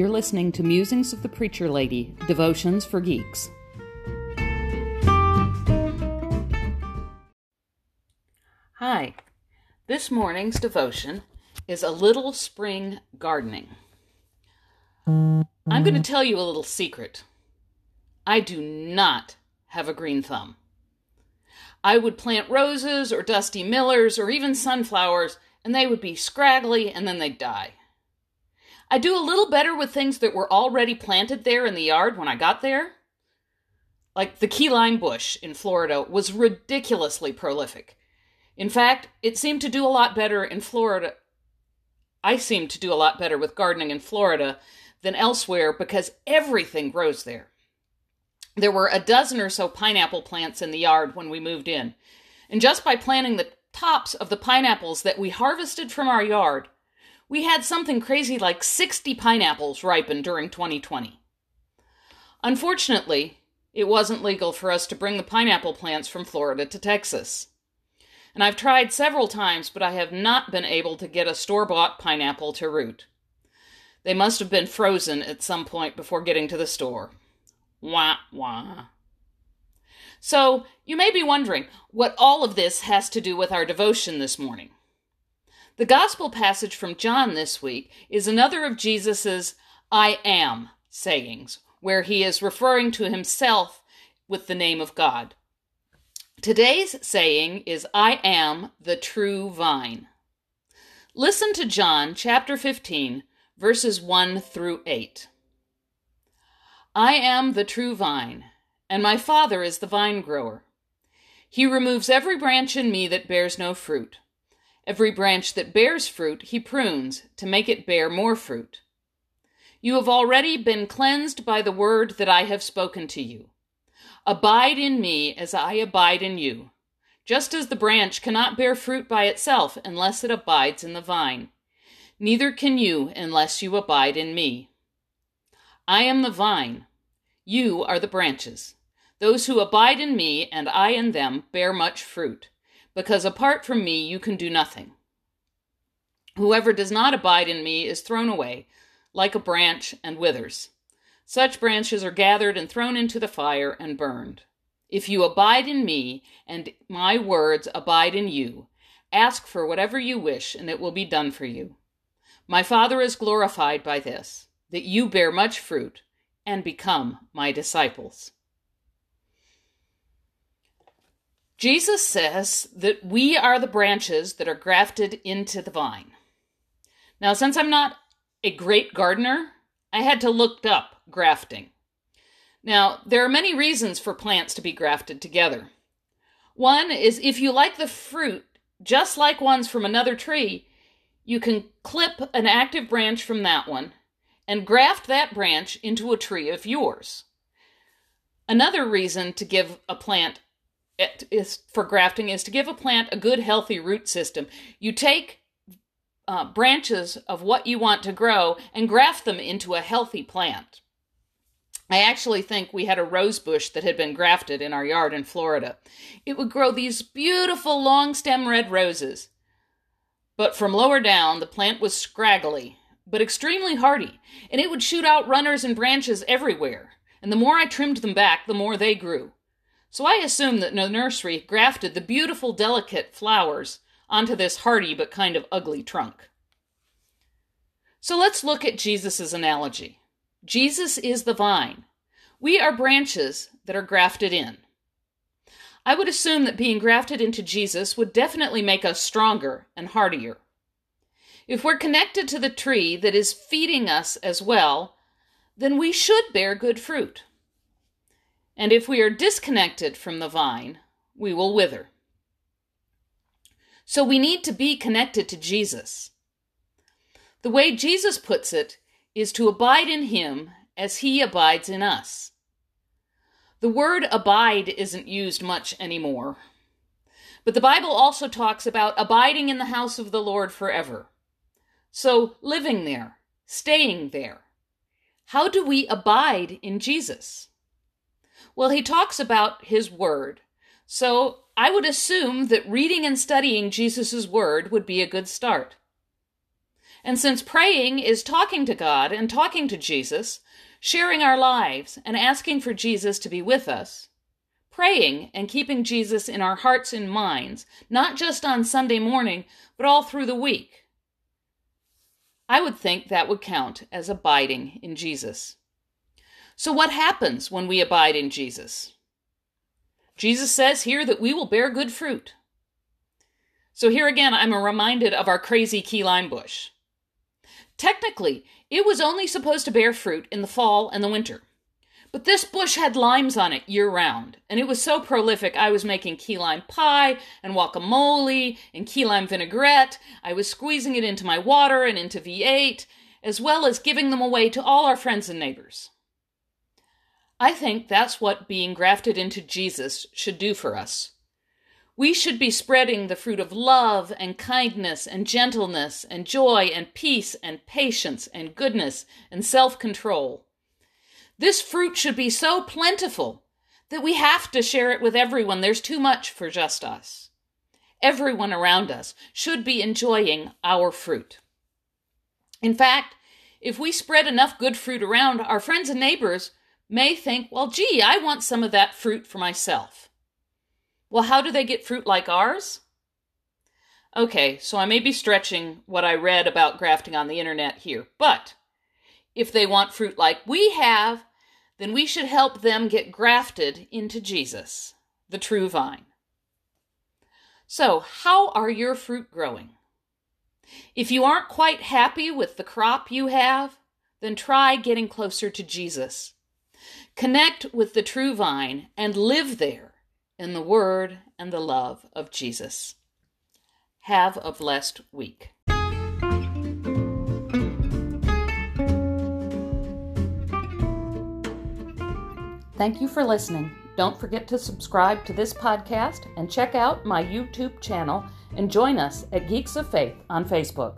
You're listening to Musings of the Preacher Lady Devotions for Geeks. Hi, this morning's devotion is a little spring gardening. I'm going to tell you a little secret. I do not have a green thumb. I would plant roses or dusty millers or even sunflowers, and they would be scraggly and then they'd die. I do a little better with things that were already planted there in the yard when I got there. Like the key lime bush in Florida was ridiculously prolific. In fact, it seemed to do a lot better in Florida. I seem to do a lot better with gardening in Florida than elsewhere because everything grows there. There were a dozen or so pineapple plants in the yard when we moved in. And just by planting the tops of the pineapples that we harvested from our yard, we had something crazy like 60 pineapples ripen during 2020. Unfortunately, it wasn't legal for us to bring the pineapple plants from Florida to Texas. And I've tried several times, but I have not been able to get a store bought pineapple to root. They must have been frozen at some point before getting to the store. Wah, wah. So, you may be wondering what all of this has to do with our devotion this morning. The gospel passage from John this week is another of Jesus's I am sayings, where he is referring to himself with the name of God. Today's saying is I am the true vine. Listen to John chapter 15, verses 1 through 8. I am the true vine, and my Father is the vine grower. He removes every branch in me that bears no fruit Every branch that bears fruit, he prunes to make it bear more fruit. You have already been cleansed by the word that I have spoken to you. Abide in me as I abide in you. Just as the branch cannot bear fruit by itself unless it abides in the vine, neither can you unless you abide in me. I am the vine, you are the branches. Those who abide in me and I in them bear much fruit because apart from me you can do nothing. Whoever does not abide in me is thrown away, like a branch, and withers. Such branches are gathered and thrown into the fire and burned. If you abide in me, and my words abide in you, ask for whatever you wish, and it will be done for you. My Father is glorified by this, that you bear much fruit, and become my disciples. Jesus says that we are the branches that are grafted into the vine. Now, since I'm not a great gardener, I had to look up grafting. Now, there are many reasons for plants to be grafted together. One is if you like the fruit just like ones from another tree, you can clip an active branch from that one and graft that branch into a tree of yours. Another reason to give a plant is for grafting is to give a plant a good healthy root system. You take uh, branches of what you want to grow and graft them into a healthy plant. I actually think we had a rose bush that had been grafted in our yard in Florida. It would grow these beautiful long stem red roses. But from lower down, the plant was scraggly, but extremely hardy, and it would shoot out runners and branches everywhere. And the more I trimmed them back, the more they grew. So I assume that the nursery grafted the beautiful, delicate flowers onto this hardy but kind of ugly trunk. So let's look at Jesus' analogy. Jesus is the vine. We are branches that are grafted in. I would assume that being grafted into Jesus would definitely make us stronger and hardier. If we're connected to the tree that is feeding us as well, then we should bear good fruit. And if we are disconnected from the vine, we will wither. So we need to be connected to Jesus. The way Jesus puts it is to abide in him as he abides in us. The word abide isn't used much anymore. But the Bible also talks about abiding in the house of the Lord forever. So living there, staying there. How do we abide in Jesus? Well, he talks about his word. So I would assume that reading and studying Jesus' word would be a good start. And since praying is talking to God and talking to Jesus, sharing our lives and asking for Jesus to be with us, praying and keeping Jesus in our hearts and minds, not just on Sunday morning, but all through the week, I would think that would count as abiding in Jesus. So, what happens when we abide in Jesus? Jesus says here that we will bear good fruit. So, here again, I'm reminded of our crazy key lime bush. Technically, it was only supposed to bear fruit in the fall and the winter. But this bush had limes on it year round, and it was so prolific I was making key lime pie and guacamole and key lime vinaigrette. I was squeezing it into my water and into V8, as well as giving them away to all our friends and neighbors. I think that's what being grafted into Jesus should do for us. We should be spreading the fruit of love and kindness and gentleness and joy and peace and patience and goodness and self control. This fruit should be so plentiful that we have to share it with everyone. There's too much for just us. Everyone around us should be enjoying our fruit. In fact, if we spread enough good fruit around, our friends and neighbors may think, well, gee, I want some of that fruit for myself. Well, how do they get fruit like ours? Okay, so I may be stretching what I read about grafting on the internet here, but if they want fruit like we have, then we should help them get grafted into Jesus, the true vine. So, how are your fruit growing? If you aren't quite happy with the crop you have, then try getting closer to Jesus. Connect with the true vine and live there in the word and the love of Jesus. Have a blessed week. Thank you for listening. Don't forget to subscribe to this podcast and check out my YouTube channel and join us at Geeks of Faith on Facebook.